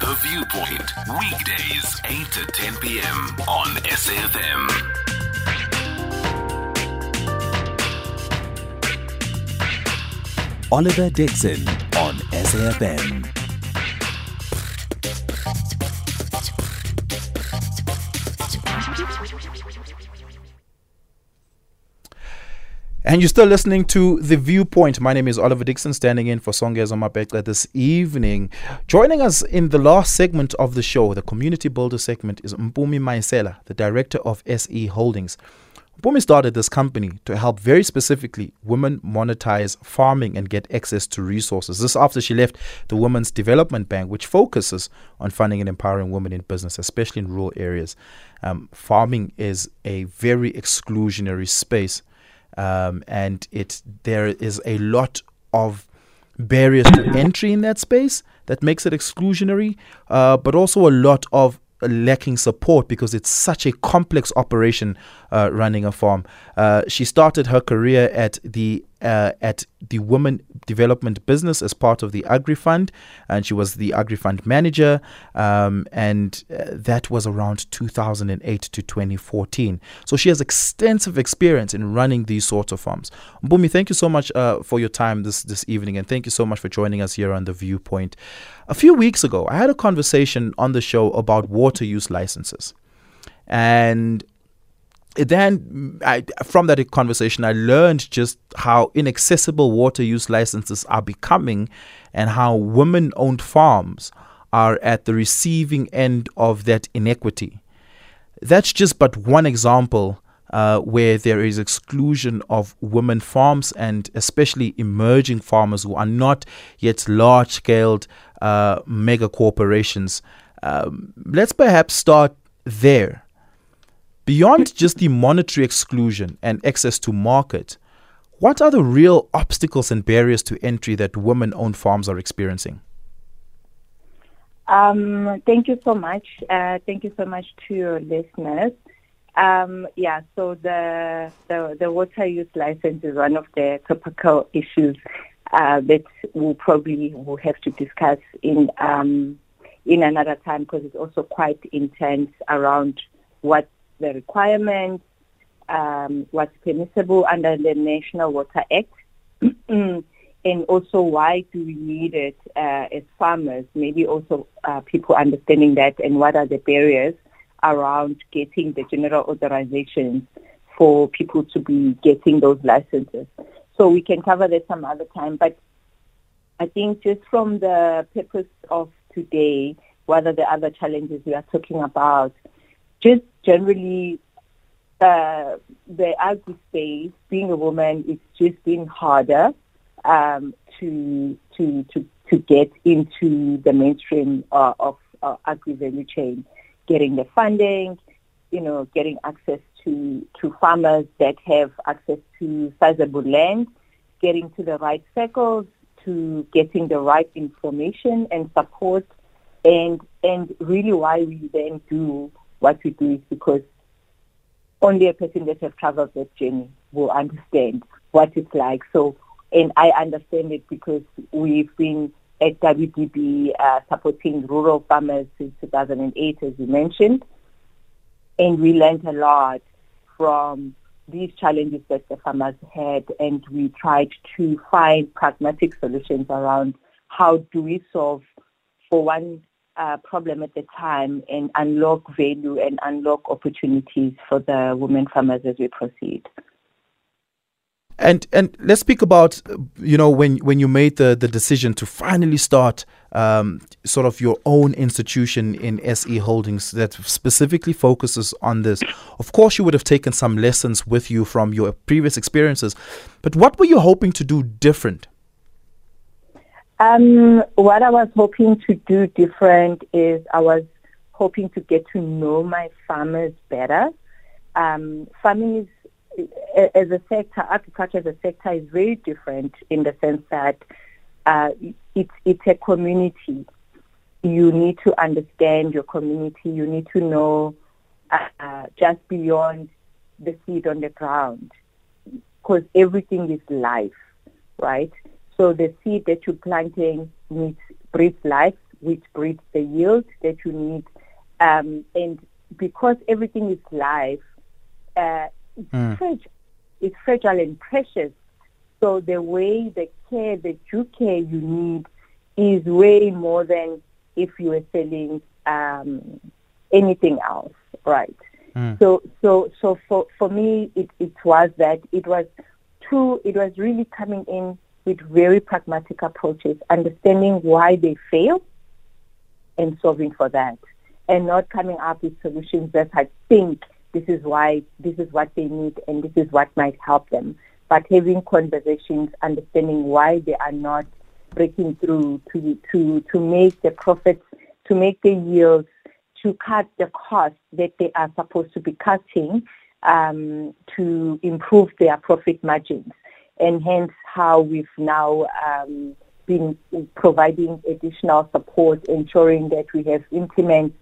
The Viewpoint, weekdays 8 to 10 p.m. on SAFM. Oliver Dixon on SAFM. And you're still listening to The Viewpoint. My name is Oliver Dixon, standing in for Songeza Mabekla this evening. Joining us in the last segment of the show, the Community Builder segment, is Mpumi Maesela, the director of SE Holdings. Mpumi started this company to help very specifically women monetize farming and get access to resources. This after she left the Women's Development Bank, which focuses on funding and empowering women in business, especially in rural areas. Um, farming is a very exclusionary space um, and it there is a lot of barriers to entry in that space that makes it exclusionary, uh, but also a lot of lacking support because it's such a complex operation uh, running a farm. Uh, she started her career at the uh, at the Women Development Business as part of the Agri Fund, and she was the Agri Fund manager. Um, and uh, that was around 2008 to 2014. So she has extensive experience in running these sorts of farms. Mpumi, thank you so much uh, for your time this this evening, and thank you so much for joining us here on the Viewpoint. A few weeks ago, I had a conversation on the show about water use licenses, and then I, from that conversation, I learned just how inaccessible water use licenses are becoming and how women owned farms are at the receiving end of that inequity. That's just but one example uh, where there is exclusion of women farms and especially emerging farmers who are not yet large scaled uh, mega corporations. Um, let's perhaps start there Beyond just the monetary exclusion and access to market, what are the real obstacles and barriers to entry that women owned farms are experiencing? Um, thank you so much. Uh, thank you so much to your listeners. Um, yeah, so the, the, the water use license is one of the topical issues uh, that we'll probably will have to discuss in um, in another time because it's also quite intense around what the requirements, um, what's permissible under the National Water Act, and also why do we need it uh, as farmers? Maybe also uh, people understanding that and what are the barriers around getting the general authorizations for people to be getting those licenses. So we can cover that some other time, but I think just from the purpose of today, what are the other challenges we are talking about? Just generally uh, the agri space, being a woman, it's just been harder um, to to to to get into the mainstream uh, of uh, agri value chain, getting the funding, you know, getting access to to farmers that have access to sizable land, getting to the right circles, to getting the right information and support, and and really why we then do what we do is because only a person that has traveled that journey will understand what it's like. So, and I understand it because we've been at WDB uh, supporting rural farmers since 2008, as you mentioned, and we learned a lot from these challenges that the farmers had, and we tried to find pragmatic solutions around how do we solve, for one uh, problem at the time and unlock value and unlock opportunities for the women farmers as we proceed. And and let's speak about you know when when you made the the decision to finally start um, sort of your own institution in SE Holdings that specifically focuses on this. Of course, you would have taken some lessons with you from your previous experiences, but what were you hoping to do different? Um, what I was hoping to do different is I was hoping to get to know my farmers better. Um, farming is, as a sector, agriculture as a sector is very different in the sense that uh, it's, it's a community. You need to understand your community. You need to know uh, just beyond the seed on the ground because everything is life, right? So the seed that you're planting needs breathes life, which breeds the yield that you need. Um, and because everything is life, uh, it's, Mm. fragile. it's fragile and precious. So the way the care that you care you need is way more than if you were selling um, anything else, right? Mm. So so so for for me it, it was that it was two it was really coming in with very pragmatic approaches, understanding why they fail and solving for that. And not coming up with solutions that I think this is why this is what they need and this is what might help them. But having conversations, understanding why they are not breaking through to to to make the profits, to make the yields, to cut the costs that they are supposed to be cutting um, to improve their profit margins. And hence how we've now um, been providing additional support, ensuring that we have implements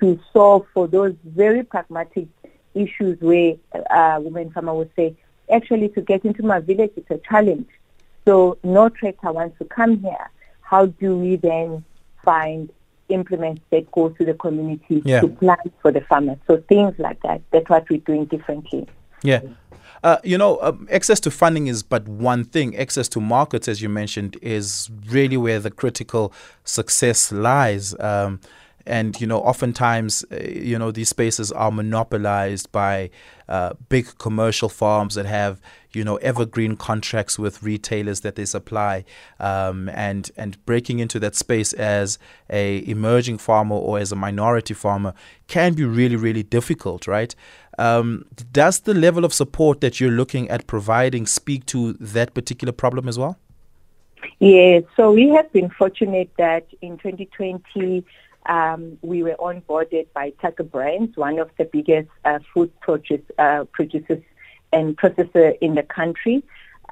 to solve for those very pragmatic issues where uh, women farmer would say, actually to get into my village it's a challenge. So no tractor wants to come here. How do we then find implements that go to the community Yeah. to plant for the farmers? So things like that. That's what we're doing differently. Yeah. Uh, you know, um, access to funding is but one thing. Access to markets, as you mentioned, is really where the critical success lies. Um, and you know, oftentimes, uh, you know, these spaces are monopolized by uh, big commercial farms that have, you know, evergreen contracts with retailers that they supply. Um, and and breaking into that space as a emerging farmer or as a minority farmer can be really, really difficult, right? Um, does the level of support that you're looking at providing speak to that particular problem as well? Yes, so we have been fortunate that in 2020 um, we were onboarded by Tiger Brands, one of the biggest uh, food produce, uh, producers and processor in the country,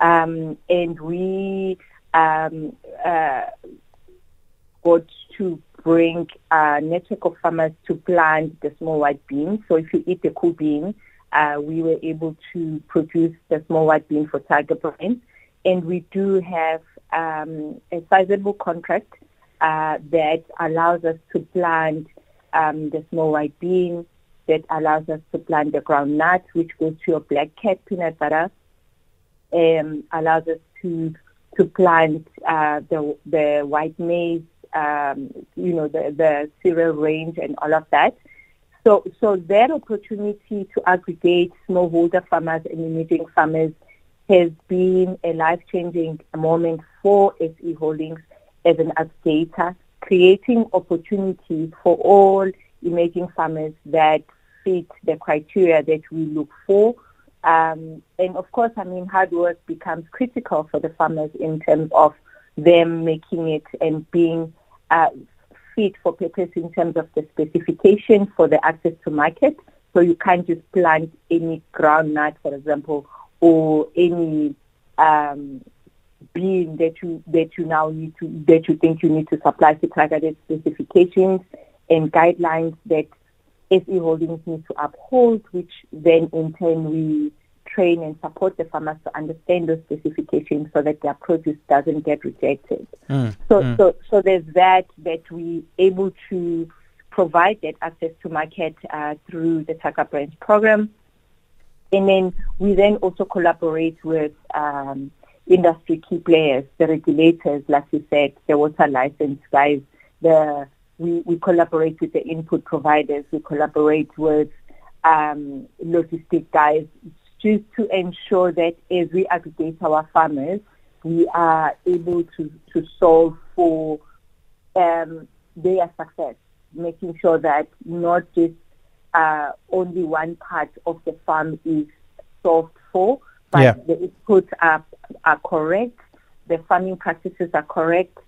um, and we um, uh, got to bring a network of farmers to plant the small white bean. So if you eat the Koo bean, uh, we were able to produce the small white bean for Tiger Brands. And we do have um, a sizable contract uh, that allows us to plant um, the small white bean, that allows us to plant the groundnut, which goes to your black cat peanut butter, um, allows us to to plant uh, the the white maize, um, you know, the, the cereal range and all of that. So, so that opportunity to aggregate smallholder farmers and emerging farmers has been a life-changing moment for SE Holdings as an aggregator, creating opportunity for all emerging farmers that fit the criteria that we look for. Um, and of course, I mean, hard work becomes critical for the farmers in terms of them making it and being uh, fit for purpose in terms of the specification for the access to market. So you can't just plant any groundnut, for example, or any um, bean that you that you now need to that you think you need to supply to targeted specifications and guidelines that SE Holdings need to uphold, which then in turn we train and support the farmers to understand those specifications so that their produce doesn't get rejected. Mm, So, mm. so, so there's that that we able to provide that access to market uh, through the Tiger Brands program, and then we then also collaborate with um, industry key players, the regulators, like you said, the water license guys. The we, we collaborate with the input providers. We collaborate with um, logistic guys just to ensure that as we aggregate our farmers, we are able to, to solve for um, their success, making sure that not just uh, only one part of the farm is solved for, but Yeah. the inputs are, are correct, the farming practices are correct,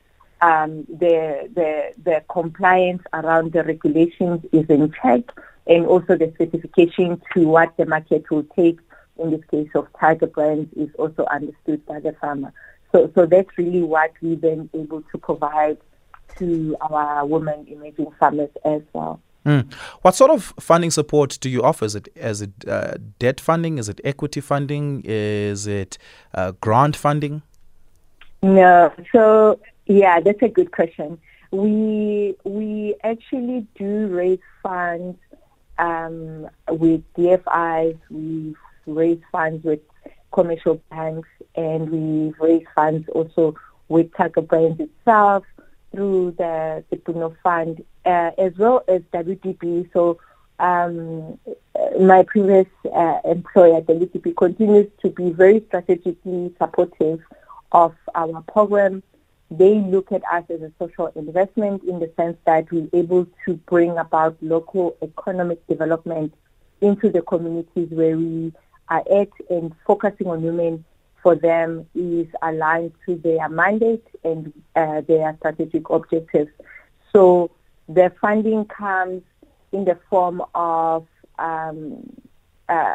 um, the, the, the compliance around the regulations is in check, and also the specification to what the market will take in this case of Tiger Brands is also understood by the farmer. So, so that's really what we've been able to provide to our women emerging farmers as well. Mm. What sort of funding support do you offer? Is it is it uh, debt funding? Is it equity funding? Is it uh, grant funding? No. So yeah, that's a good question. We we actually do raise funds um, with DFIs. We raise funds with commercial banks, and we raise funds also with Tiger Brands itself through the the Puno Fund, uh, as well as WDB. So um, my previous uh, employer, WDB, continues to be very strategically supportive of our program. They look at us as a social investment in the sense that we're able to bring about local economic development into the communities where we are at and focusing on women for them is aligned to their mandate and uh, their strategic objectives. So the funding comes in the form of um, uh,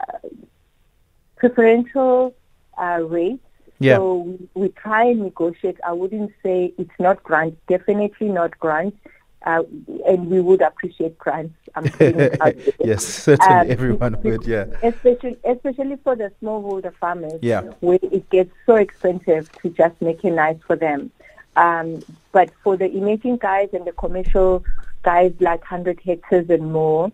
preferential uh, rates yeah. So we, we try and negotiate. I wouldn't say it's not grant, definitely not grant. Uh, and we would appreciate grants. yes, certainly um, everyone would, yeah. Especially, especially for the smallholder farmers, yeah. where it gets so expensive to just make it nice for them. Um, but for the emerging guys and the commercial guys, like 100 hectares and more,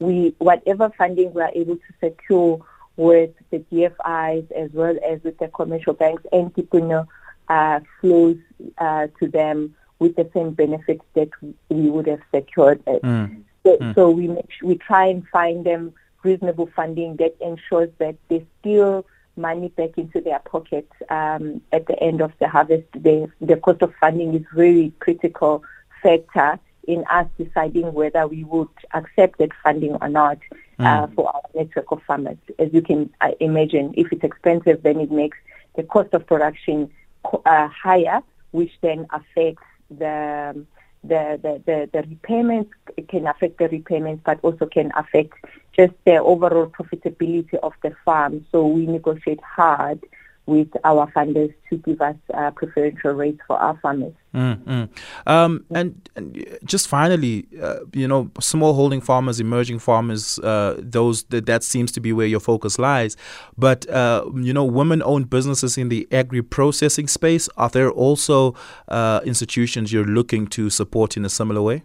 we whatever funding we are able to secure with the DFIs as well as with the commercial banks and Tipuno uh, flows uh, to them with the same benefits that we would have secured. Mm. So, mm. so, we make, we try and find them reasonable funding that ensures that they steal money back into their pockets um, at the end of the harvest. The, the cost of funding is very critical factor in us deciding whether we would accept that funding or not uh, mm. for our network of farmers. As you can uh, imagine, if it's expensive, then it makes the cost of production uh, higher, which then affects the the, the, the, the repayments can affect the repayments, but also can affect just the overall profitability of the farm. So we negotiate hard with our funders to give us uh, preferential rates for our farmers. Mm-hmm. Um, and, and, just finally, uh, you know, small holding farmers, emerging farmers, uh, those that, that seems to be where your focus lies. But uh, you know, women-owned businesses in the agri-processing space are there also uh, institutions you're looking to support in a similar way?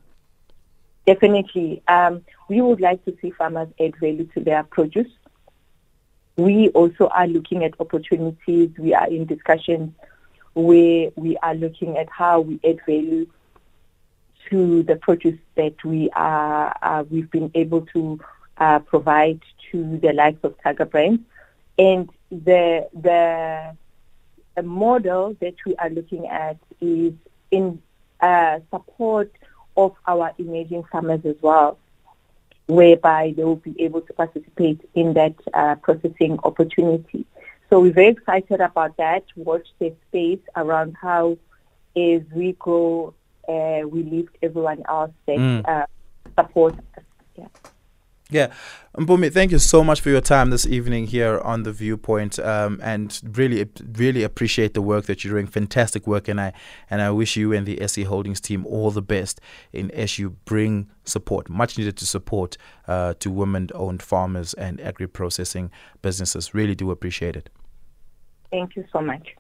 Definitely, um, we would like to see farmers add value to their produce we also are looking at opportunities. We are in discussions where we are looking at how we add value to the produce that we are uh, we've been able to uh, provide to the likes of Tiger Brands, and the the the model that we are looking at is in uh, support of our emerging farmers as well whereby they will be able to participate in that uh, processing opportunity. So we're very excited about that. Watch the space around how, as we grow, uh, we lift everyone else that mm. uh, support us. Yeah. Yeah, Mpumi, thank you so much for your time this evening here on the Viewpoint, um, and really, really appreciate the work that you're doing. Fantastic work, and I and I wish you and the SE Holdings team all the best in as you bring support, much needed to support uh, to women-owned farmers and agri-processing businesses. Really do appreciate it. Thank you so much.